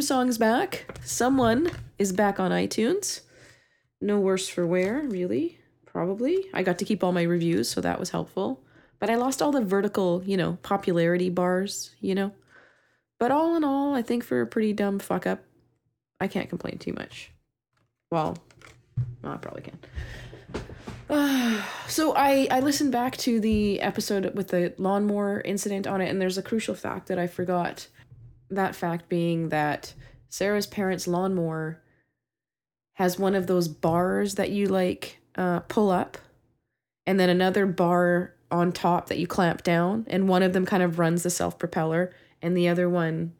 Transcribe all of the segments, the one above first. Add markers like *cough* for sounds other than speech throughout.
Song's back. Someone is back on iTunes. No worse for wear, really. Probably. I got to keep all my reviews, so that was helpful. But I lost all the vertical, you know, popularity bars, you know. But all in all, I think for a pretty dumb fuck up, I can't complain too much. Well, well I probably can. Uh, *sighs* so I I listened back to the episode with the lawnmower incident on it, and there's a crucial fact that I forgot. That fact being that Sarah's parents' lawnmower has one of those bars that you like uh, pull up, and then another bar on top that you clamp down, and one of them kind of runs the self propeller, and the other one,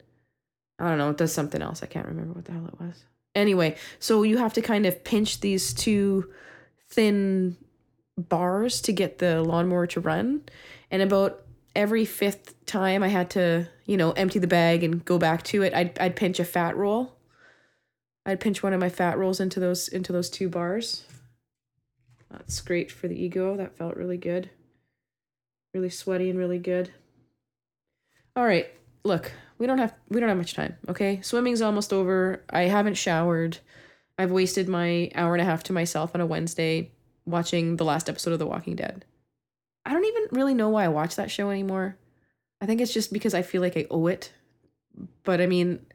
I don't know, it does something else. I can't remember what the hell it was. Anyway, so you have to kind of pinch these two thin bars to get the lawnmower to run. And about every fifth time I had to, you know, empty the bag and go back to it, I'd, I'd pinch a fat roll. I'd pinch one of my fat rolls into those into those two bars. That's great for the ego. That felt really good. Really sweaty and really good. All right. Look, we don't have we don't have much time, okay? Swimming's almost over. I haven't showered. I've wasted my hour and a half to myself on a Wednesday watching the last episode of The Walking Dead. I don't even really know why I watch that show anymore. I think it's just because I feel like I owe it. But I mean,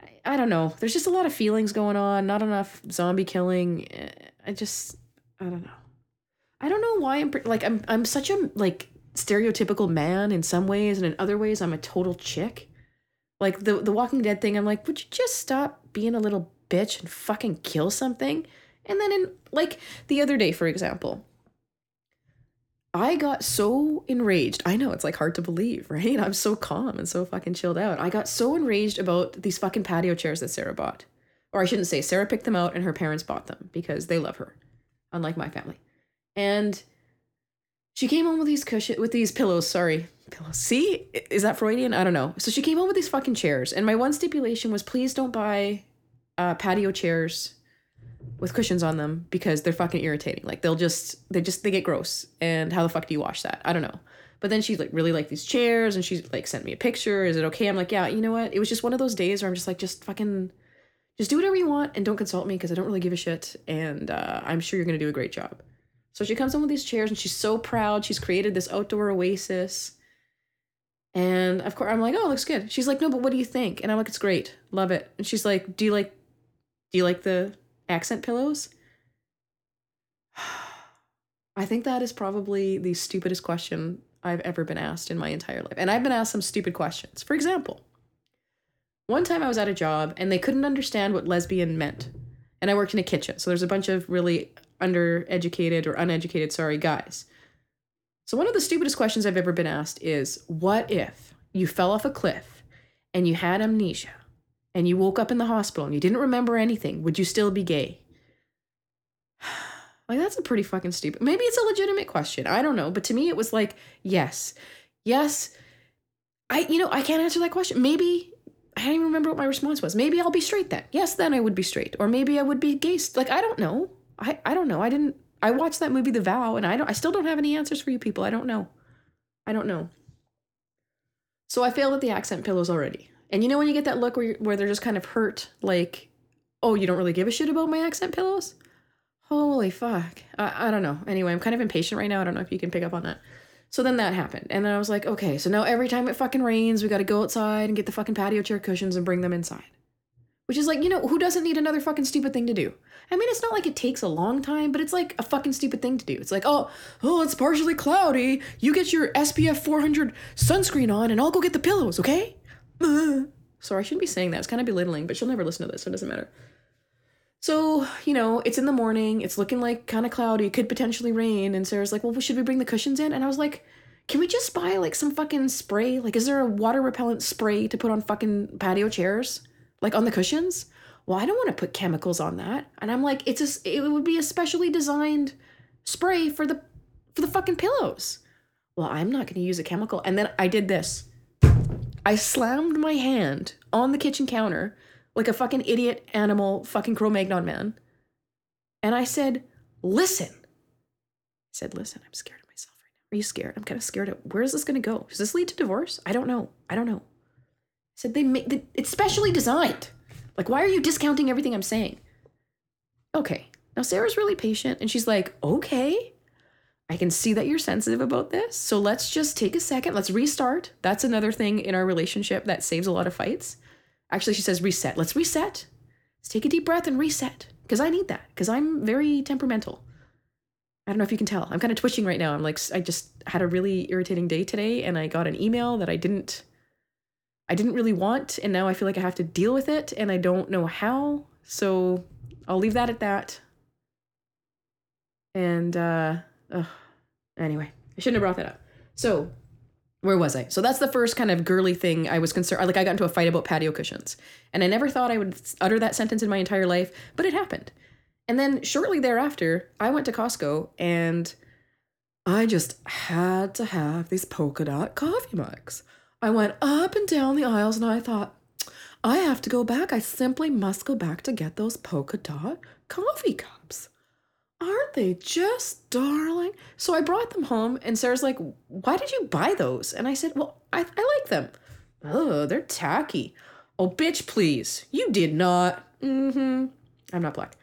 I, I don't know. There's just a lot of feelings going on, not enough zombie killing. Eh, I just I don't know. I don't know why I'm like I'm I'm such a like stereotypical man in some ways and in other ways I'm a total chick. Like the the Walking Dead thing, I'm like, would you just stop being a little bitch and fucking kill something? And then in like the other day, for example, I got so enraged. I know it's like hard to believe, right? I'm so calm and so fucking chilled out. I got so enraged about these fucking patio chairs that Sarah bought. Or I shouldn't say Sarah picked them out and her parents bought them because they love her, unlike my family. And she came home with these cushion with these pillows, sorry. Pillows. See? Is that Freudian? I don't know. So she came home with these fucking chairs and my one stipulation was please don't buy uh, patio chairs with cushions on them because they're fucking irritating. Like they'll just they just they get gross. And how the fuck do you wash that? I don't know. But then she's like really like these chairs and she's like sent me a picture. Is it okay? I'm like, yeah, you know what? It was just one of those days where I'm just like, just fucking just do whatever you want and don't consult me because I don't really give a shit. And uh, I'm sure you're gonna do a great job. So she comes in with these chairs and she's so proud. She's created this outdoor oasis. And of course I'm like, oh, looks good. She's like, no, but what do you think? And I'm like, it's great. Love it. And she's like, do you like do you like the accent pillows? *sighs* I think that is probably the stupidest question I've ever been asked in my entire life. And I've been asked some stupid questions. For example, one time I was at a job and they couldn't understand what lesbian meant. And I worked in a kitchen. So there's a bunch of really undereducated or uneducated, sorry, guys. So one of the stupidest questions I've ever been asked is what if you fell off a cliff and you had amnesia and you woke up in the hospital and you didn't remember anything, would you still be gay? *sighs* like, that's a pretty fucking stupid. Maybe it's a legitimate question. I don't know. But to me, it was like, yes, yes. I, you know, I can't answer that question. Maybe I don't even remember what my response was. Maybe I'll be straight then. Yes, then I would be straight. Or maybe I would be gay. Like, I don't know. I, I don't know. I didn't, I watched that movie, The Vow, and I don't, I still don't have any answers for you people. I don't know. I don't know. So I failed at the accent pillows already. And you know when you get that look where where they're just kind of hurt, like, oh, you don't really give a shit about my accent pillows? Holy fuck. I, I don't know. Anyway, I'm kind of impatient right now. I don't know if you can pick up on that. So then that happened. And then I was like, okay, so now every time it fucking rains, we got to go outside and get the fucking patio chair cushions and bring them inside. Which is like, you know, who doesn't need another fucking stupid thing to do? I mean, it's not like it takes a long time, but it's like a fucking stupid thing to do. It's like, oh, oh, it's partially cloudy. You get your SPF 400 sunscreen on and I'll go get the pillows, okay? *sighs* Sorry, I shouldn't be saying that. It's kind of belittling, but she'll never listen to this, so it doesn't matter. So, you know, it's in the morning. It's looking like kind of cloudy. It could potentially rain. And Sarah's like, well, should we bring the cushions in? And I was like, can we just buy like some fucking spray? Like, is there a water repellent spray to put on fucking patio chairs? Like on the cushions? Well, I don't want to put chemicals on that. And I'm like, it's a, it would be a specially designed spray for the for the fucking pillows. Well, I'm not going to use a chemical. And then I did this. I slammed my hand on the kitchen counter like a fucking idiot animal fucking Cro-Magnon man. And I said, listen. I said, listen, I'm scared of myself right now. Are you scared? I'm kind of scared of where is this going to go? Does this lead to divorce? I don't know. I don't know. I said they make the, it's specially designed. Like, why are you discounting everything I'm saying? Okay. Now Sarah's really patient and she's like, okay, I can see that you're sensitive about this. So let's just take a second. Let's restart. That's another thing in our relationship that saves a lot of fights. Actually, she says reset. Let's reset. Let's take a deep breath and reset. Because I need that. Because I'm very temperamental. I don't know if you can tell. I'm kind of twitching right now. I'm like, I just had a really irritating day today and I got an email that I didn't. I didn't really want, and now I feel like I have to deal with it, and I don't know how. So I'll leave that at that. And uh, ugh. anyway, I shouldn't have brought that up. So where was I? So that's the first kind of girly thing I was concerned. Like I got into a fight about patio cushions, and I never thought I would utter that sentence in my entire life, but it happened. And then shortly thereafter, I went to Costco and I just had to have these polka dot coffee mugs. I went up and down the aisles and I thought, I have to go back. I simply must go back to get those polka dot coffee cups. Aren't they just darling? So I brought them home, and Sarah's like, Why did you buy those? And I said, Well, I, I like them. Oh, they're tacky. Oh, bitch, please. You did not. Mm hmm. I'm not black.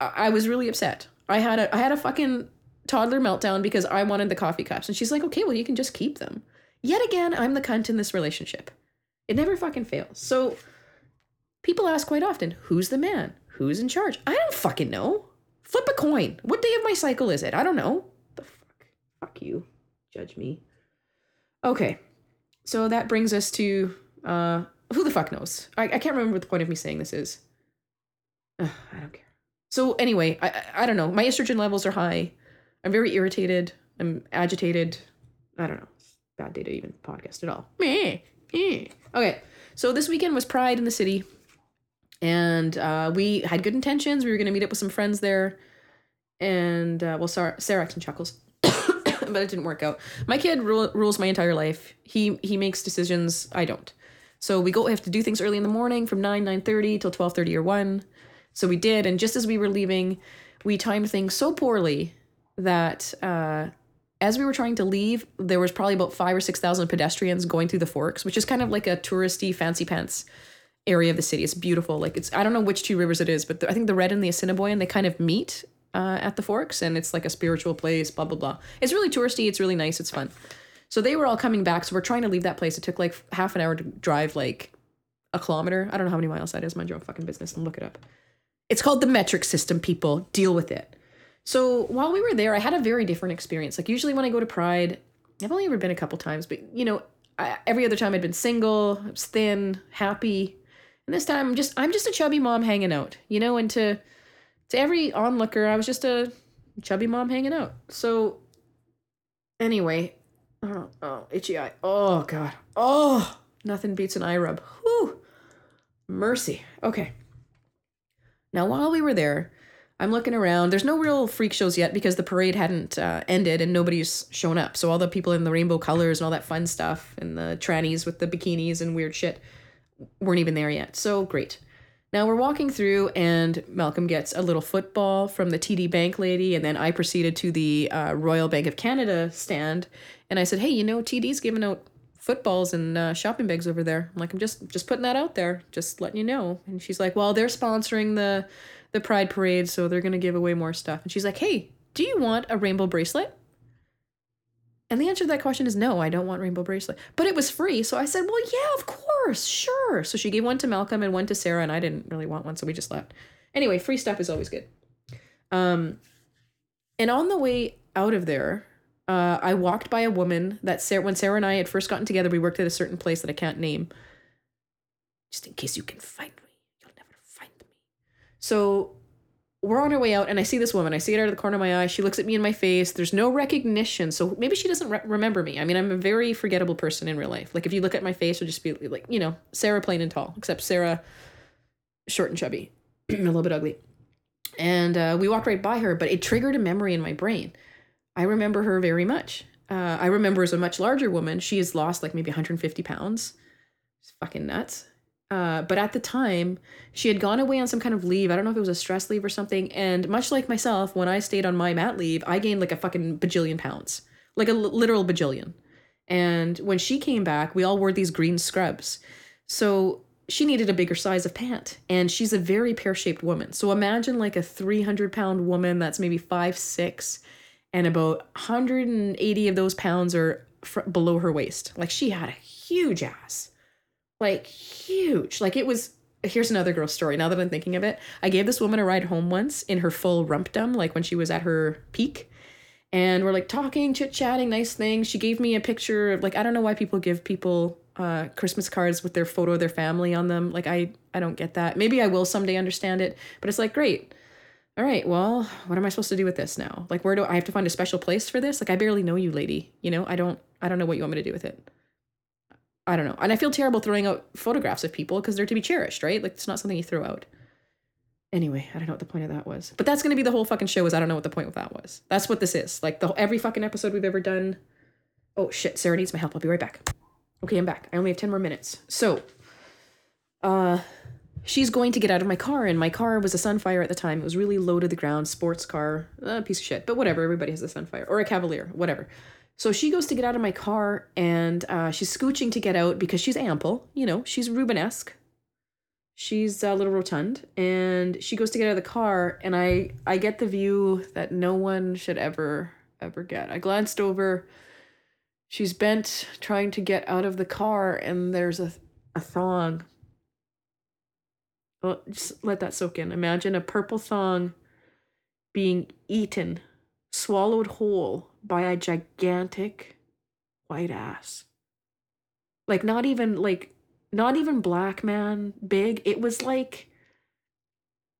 I, I was really upset. I had a I had a fucking toddler meltdown because I wanted the coffee cups. And she's like, Okay, well, you can just keep them. Yet again, I'm the cunt in this relationship. It never fucking fails. So people ask quite often, Who's the man? Who's in charge? I don't fucking know. Flip a coin. What day of my cycle is it? I don't know. The fuck? Fuck you. Judge me. Okay. So that brings us to uh who the fuck knows? I, I can't remember what the point of me saying this is. Ugh, I don't care. So anyway, I, I I don't know. My estrogen levels are high. I'm very irritated. I'm agitated. I don't know. Bad day to even podcast at all. Okay. So this weekend was Pride in the city and uh, we had good intentions. We were going to meet up with some friends there, and uh, well, Sarah, Sarah and chuckles, *coughs* but it didn't work out. My kid rule, rules my entire life. He he makes decisions. I don't. So we go. We have to do things early in the morning from nine nine thirty till twelve thirty or one. So we did, and just as we were leaving, we timed things so poorly that. Uh, as we were trying to leave, there was probably about five or six thousand pedestrians going through the forks, which is kind of like a touristy fancy pants area of the city. It's beautiful. Like it's I don't know which two rivers it is, but the, I think the Red and the Assiniboine they kind of meet uh, at the Forks, and it's like a spiritual place. Blah blah blah. It's really touristy. It's really nice. It's fun. So they were all coming back. So we're trying to leave that place. It took like half an hour to drive like a kilometer. I don't know how many miles that is. Mind your own fucking business and look it up. It's called the metric system. People deal with it. So while we were there, I had a very different experience. Like usually when I go to Pride, I've only ever been a couple times, but you know, I, every other time I'd been single, I was thin, happy, and this time, I'm just I'm just a chubby mom hanging out, you know. And to to every onlooker, I was just a chubby mom hanging out. So anyway, oh, oh itchy eye. Oh god. Oh, nothing beats an eye rub. Whew. Mercy. Okay. Now while we were there, I'm looking around. There's no real freak shows yet because the parade hadn't uh, ended and nobody's shown up. So all the people in the rainbow colors and all that fun stuff and the trannies with the bikinis and weird shit weren't even there yet. So great. Now we're walking through, and Malcolm gets a little football from the TD Bank lady, and then I proceeded to the uh, Royal Bank of Canada stand, and I said, "Hey, you know, TD's giving out footballs and uh, shopping bags over there." I'm like, "I'm just just putting that out there, just letting you know." And she's like, "Well, they're sponsoring the the Pride Parade, so they're gonna give away more stuff." And she's like, "Hey, do you want a rainbow bracelet?" And the answer to that question is no, I don't want rainbow bracelet. But it was free, so I said, "Well, yeah, of course, sure." So she gave one to Malcolm and one to Sarah, and I didn't really want one, so we just left. Anyway, free stuff is always good. Um, and on the way out of there, uh, I walked by a woman that Sarah, when Sarah and I had first gotten together, we worked at a certain place that I can't name. Just in case you can find me, you'll never find me. So we're on our way out and I see this woman. I see it out of the corner of my eye. She looks at me in my face. There's no recognition. So maybe she doesn't re- remember me. I mean, I'm a very forgettable person in real life. Like if you look at my face, it'll just be like, you know, Sarah plain and tall, except Sarah short and chubby, *clears throat* a little bit ugly. And uh, we walked right by her, but it triggered a memory in my brain. I remember her very much. Uh, I remember as a much larger woman. She has lost like maybe 150 pounds. It's fucking nuts. Uh, but at the time, she had gone away on some kind of leave. I don't know if it was a stress leave or something. And much like myself, when I stayed on my mat leave, I gained like a fucking bajillion pounds. like a l- literal bajillion. And when she came back, we all wore these green scrubs. So she needed a bigger size of pant. And she's a very pear shaped woman. So imagine like a 300 pound woman that's maybe five, six, and about 180 of those pounds are fr- below her waist. Like she had a huge ass. Like huge. Like it was. Here's another girl story. Now that I'm thinking of it, I gave this woman a ride home once in her full rumpdom, like when she was at her peak and we're like talking, chit chatting, nice things. She gave me a picture of like I don't know why people give people uh, Christmas cards with their photo of their family on them. Like I I don't get that. Maybe I will someday understand it, but it's like great. All right, well, what am I supposed to do with this now? Like where do I have to find a special place for this? Like I barely know you, lady. You know, I don't I don't know what you want me to do with it. I don't know. And I feel terrible throwing out photographs of people because they're to be cherished, right? Like it's not something you throw out. Anyway, I don't know what the point of that was. But that's going to be the whole fucking show is I don't know what the point of that was. That's what this is. Like the every fucking episode we've ever done. Oh shit, Sarah needs my help. I'll be right back. Okay, I'm back. I only have 10 more minutes. So, uh she's going to get out of my car and my car was a Sunfire at the time. It was really low to the ground, sports car, a piece of shit. But whatever, everybody has a Sunfire or a Cavalier, whatever. So she goes to get out of my car and uh, she's scooching to get out because she's ample. You know, she's Rubenesque. She's a little rotund. And she goes to get out of the car and i i get the view that no one should ever ever get. I glanced over. She's bent trying to get out of the car and there's a a thong. Well just let that soak in. Imagine a purple thong being eaten swallowed whole by a gigantic white ass like not even like not even black man big. It was like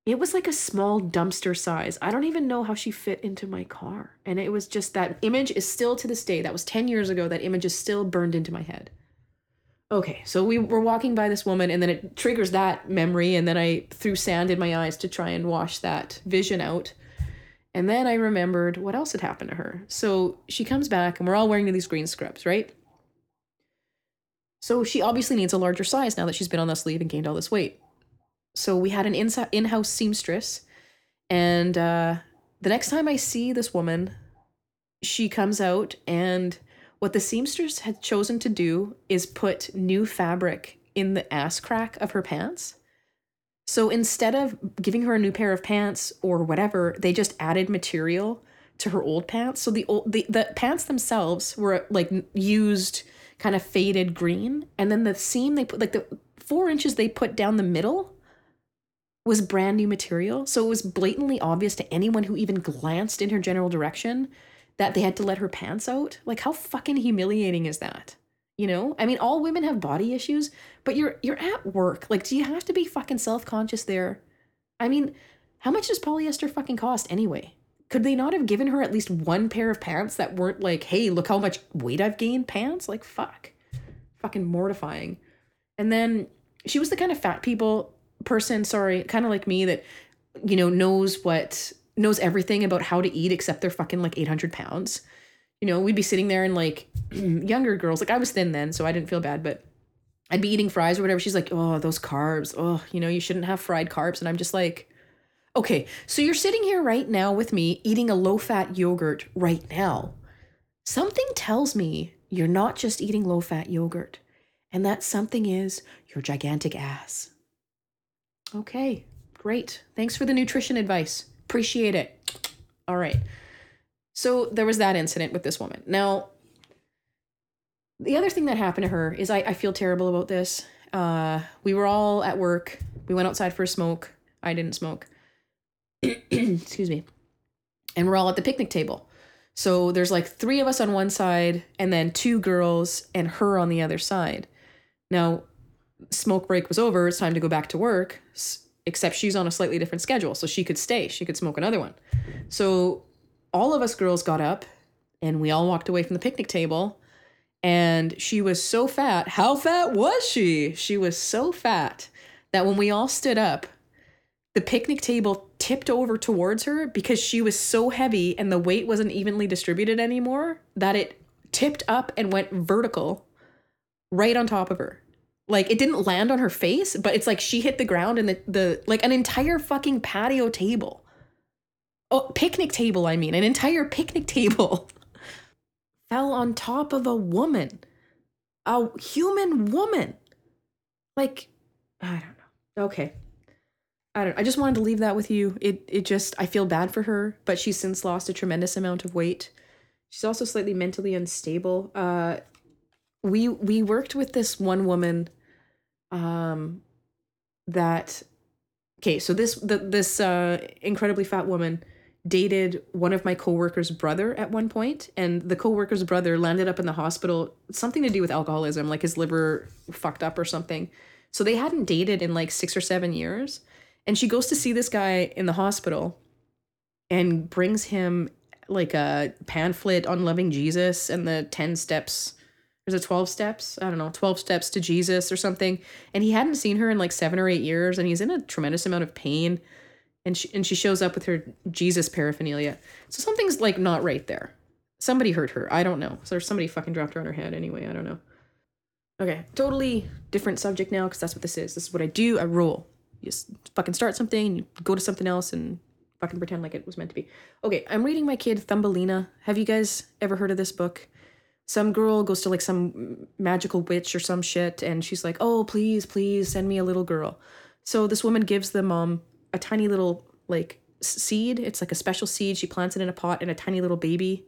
it was like a small dumpster size. I don't even know how she fit into my car. And it was just that image is still to this day. That was 10 years ago. That image is still burned into my head. Okay, so we were walking by this woman, and then it triggers that memory, and then I threw sand in my eyes to try and wash that vision out. And then I remembered what else had happened to her. So she comes back, and we're all wearing these green scrubs, right? So she obviously needs a larger size now that she's been on this leave and gained all this weight. So we had an in house seamstress. And uh, the next time I see this woman, she comes out, and what the seamstress had chosen to do is put new fabric in the ass crack of her pants. So instead of giving her a new pair of pants or whatever, they just added material to her old pants. So the old the, the pants themselves were like used kind of faded green. And then the seam they put, like the four inches they put down the middle was brand new material. So it was blatantly obvious to anyone who even glanced in her general direction that they had to let her pants out. Like how fucking humiliating is that? You know? I mean all women have body issues, but you're you're at work. Like do you have to be fucking self-conscious there? I mean, how much does polyester fucking cost anyway? Could they not have given her at least one pair of pants that weren't like, hey, look how much weight I've gained pants? Like, fuck. Fucking mortifying. And then she was the kind of fat people person, sorry, kind of like me that, you know, knows what, knows everything about how to eat except they're fucking like 800 pounds. You know, we'd be sitting there and like *clears throat* younger girls, like I was thin then, so I didn't feel bad, but I'd be eating fries or whatever. She's like, oh, those carbs. Oh, you know, you shouldn't have fried carbs. And I'm just like, Okay, so you're sitting here right now with me eating a low fat yogurt right now. Something tells me you're not just eating low fat yogurt, and that something is your gigantic ass. Okay, great. Thanks for the nutrition advice. Appreciate it. All right. So there was that incident with this woman. Now, the other thing that happened to her is I, I feel terrible about this. Uh, we were all at work. We went outside for a smoke. I didn't smoke. *clears throat* excuse me. And we're all at the picnic table. So there's like three of us on one side and then two girls and her on the other side. Now, smoke break was over. It's time to go back to work, except she's on a slightly different schedule. So she could stay. She could smoke another one. So all of us girls got up and we all walked away from the picnic table. And she was so fat. How fat was she? She was so fat that when we all stood up, the picnic table tipped over towards her because she was so heavy and the weight wasn't evenly distributed anymore that it tipped up and went vertical right on top of her. Like it didn't land on her face, but it's like she hit the ground and the, the like an entire fucking patio table. Oh, picnic table, I mean, an entire picnic table *laughs* fell on top of a woman, a human woman. Like, I don't know. Okay. I don't I just wanted to leave that with you. It it just I feel bad for her, but she's since lost a tremendous amount of weight. She's also slightly mentally unstable. Uh we we worked with this one woman um that okay, so this the, this uh incredibly fat woman dated one of my coworkers' brother at one point, and the coworker's brother landed up in the hospital, something to do with alcoholism, like his liver fucked up or something. So they hadn't dated in like six or seven years. And she goes to see this guy in the hospital and brings him like a pamphlet on loving Jesus and the 10 steps. There's a 12 steps, I don't know, 12 steps to Jesus or something. And he hadn't seen her in like seven or eight years and he's in a tremendous amount of pain and she and she shows up with her Jesus paraphernalia. So something's like not right there. Somebody hurt her. I don't know. So somebody fucking dropped her on her head anyway. I don't know. Okay, totally different subject now because that's what this is. This is what I do. I rule. You just fucking start something, you go to something else, and fucking pretend like it was meant to be. Okay, I'm reading my kid Thumbelina. Have you guys ever heard of this book? Some girl goes to like some magical witch or some shit, and she's like, "Oh, please, please, send me a little girl." So this woman gives the mom a tiny little like seed. It's like a special seed. She plants it in a pot, and a tiny little baby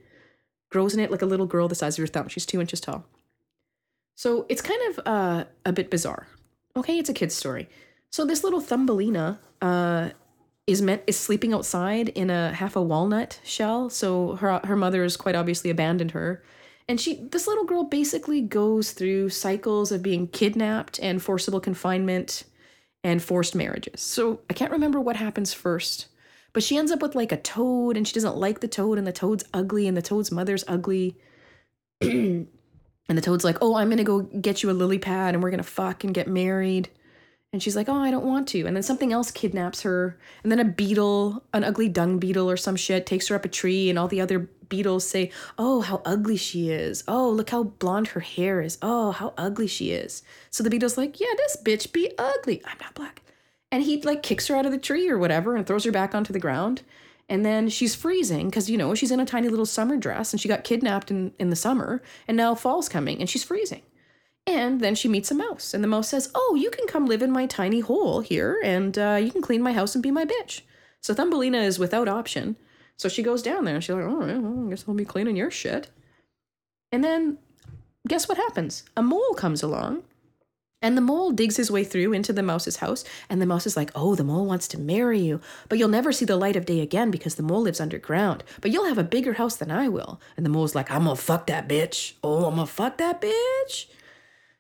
grows in it like a little girl the size of your thumb. She's two inches tall. So it's kind of uh, a bit bizarre. Okay, it's a kid's story. So this little Thumbelina uh, is meant is sleeping outside in a half a walnut shell. So her her mother has quite obviously abandoned her, and she this little girl basically goes through cycles of being kidnapped and forcible confinement and forced marriages. So I can't remember what happens first, but she ends up with like a toad and she doesn't like the toad and the toad's ugly and the toad's mother's ugly. *clears throat* and the toad's like, "Oh, I'm going to go get you a lily pad and we're going to fuck and get married." And she's like, "Oh, I don't want to." And then something else kidnaps her. And then a beetle, an ugly dung beetle or some shit takes her up a tree and all the other beetles say, "Oh, how ugly she is. Oh, look how blonde her hair is. Oh, how ugly she is." So the beetle's like, "Yeah, this bitch be ugly. I'm not black." And he like kicks her out of the tree or whatever and throws her back onto the ground. And then she's freezing because, you know, she's in a tiny little summer dress and she got kidnapped in, in the summer and now fall's coming and she's freezing. And then she meets a mouse, and the mouse says, Oh, you can come live in my tiny hole here, and uh, you can clean my house and be my bitch. So Thumbelina is without option. So she goes down there, and she's like, oh, right, well, I guess I'll be cleaning your shit. And then guess what happens? A mole comes along, and the mole digs his way through into the mouse's house, and the mouse is like, Oh, the mole wants to marry you, but you'll never see the light of day again because the mole lives underground, but you'll have a bigger house than I will. And the mole's like, I'm gonna fuck that bitch. Oh, I'm gonna fuck that bitch.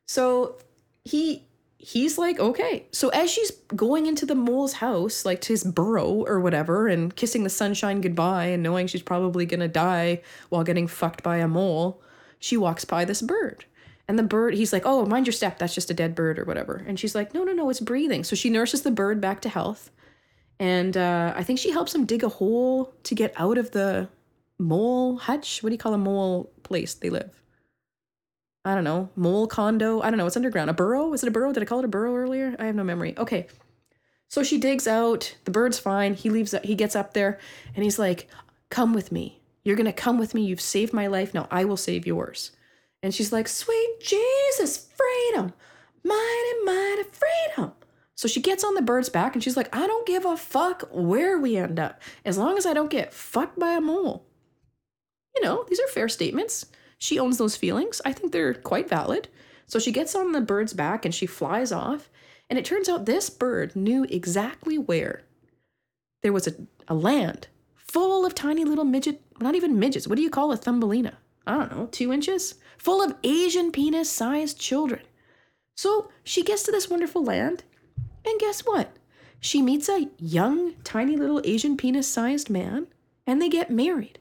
So he he's like, okay. So as she's going into the mole's house, like to his burrow or whatever, and kissing the sunshine goodbye and knowing she's probably gonna die while getting fucked by a mole, she walks by this bird. And the bird, he's like, oh, mind your step. That's just a dead bird or whatever. And she's like, no, no, no, it's breathing. So she nurses the bird back to health. And uh, I think she helps him dig a hole to get out of the mole hutch. What do you call a mole place they live? I don't know, mole condo. I don't know. It's underground. A burrow? Is it a burrow? Did I call it a burrow earlier? I have no memory. Okay. So she digs out. The bird's fine. He leaves. He gets up there, and he's like, "Come with me. You're gonna come with me. You've saved my life. Now I will save yours." And she's like, "Sweet Jesus, freedom, mighty, mighty freedom." So she gets on the bird's back, and she's like, "I don't give a fuck where we end up, as long as I don't get fucked by a mole." You know, these are fair statements. She owns those feelings. I think they're quite valid. So she gets on the bird's back and she flies off. And it turns out this bird knew exactly where there was a, a land full of tiny little midget, not even midgets. What do you call a thumbelina? I don't know, two inches? Full of Asian penis sized children. So she gets to this wonderful land, and guess what? She meets a young, tiny little Asian penis sized man, and they get married.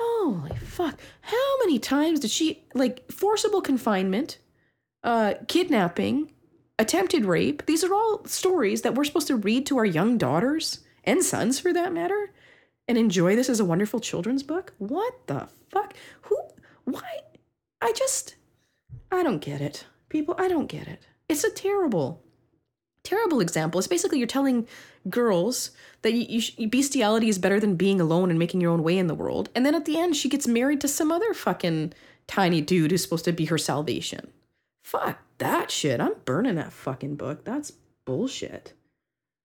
Holy fuck. How many times did she like forcible confinement, uh kidnapping, attempted rape? These are all stories that we're supposed to read to our young daughters and sons for that matter and enjoy this as a wonderful children's book? What the fuck? Who why I just I don't get it. People, I don't get it. It's a terrible terrible example. It's basically you're telling girls that you, you bestiality is better than being alone and making your own way in the world. And then at the end, she gets married to some other fucking tiny dude who's supposed to be her salvation. Fuck that shit. I'm burning that fucking book. That's bullshit.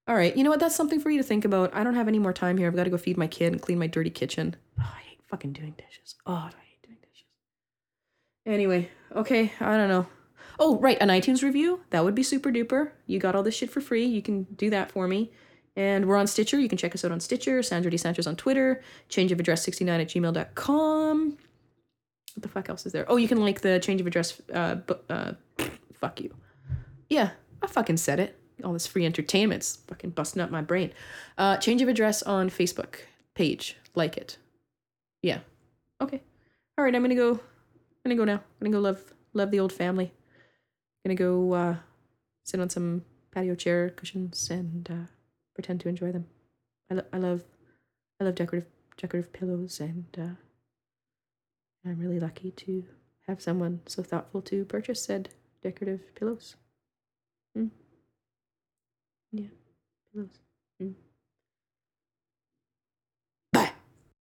All right, you know what? That's something for you to think about. I don't have any more time here. I've got to go feed my kid and clean my dirty kitchen. Oh, I hate fucking doing dishes. Oh, I hate doing dishes. Anyway, okay, I don't know. Oh, right, an iTunes review. That would be super duper. You got all this shit for free. You can do that for me. And we're on Stitcher. You can check us out on Stitcher. Sandra D. Sanchez on Twitter. Change of address 69 at gmail.com. What the fuck else is there? Oh, you can like the change of address. Uh, uh, fuck you. Yeah, I fucking said it. All this free entertainment's fucking busting up my brain. Uh, change of address on Facebook page. Like it. Yeah. Okay. All right. I'm gonna go. I'm gonna go now. I'm gonna go love love the old family. Gonna go uh, sit on some patio chair cushions and uh, pretend to enjoy them. I, lo- I love I love decorative decorative pillows and uh, I'm really lucky to have someone so thoughtful to purchase said decorative pillows. Mm. Yeah, pillows. Mm.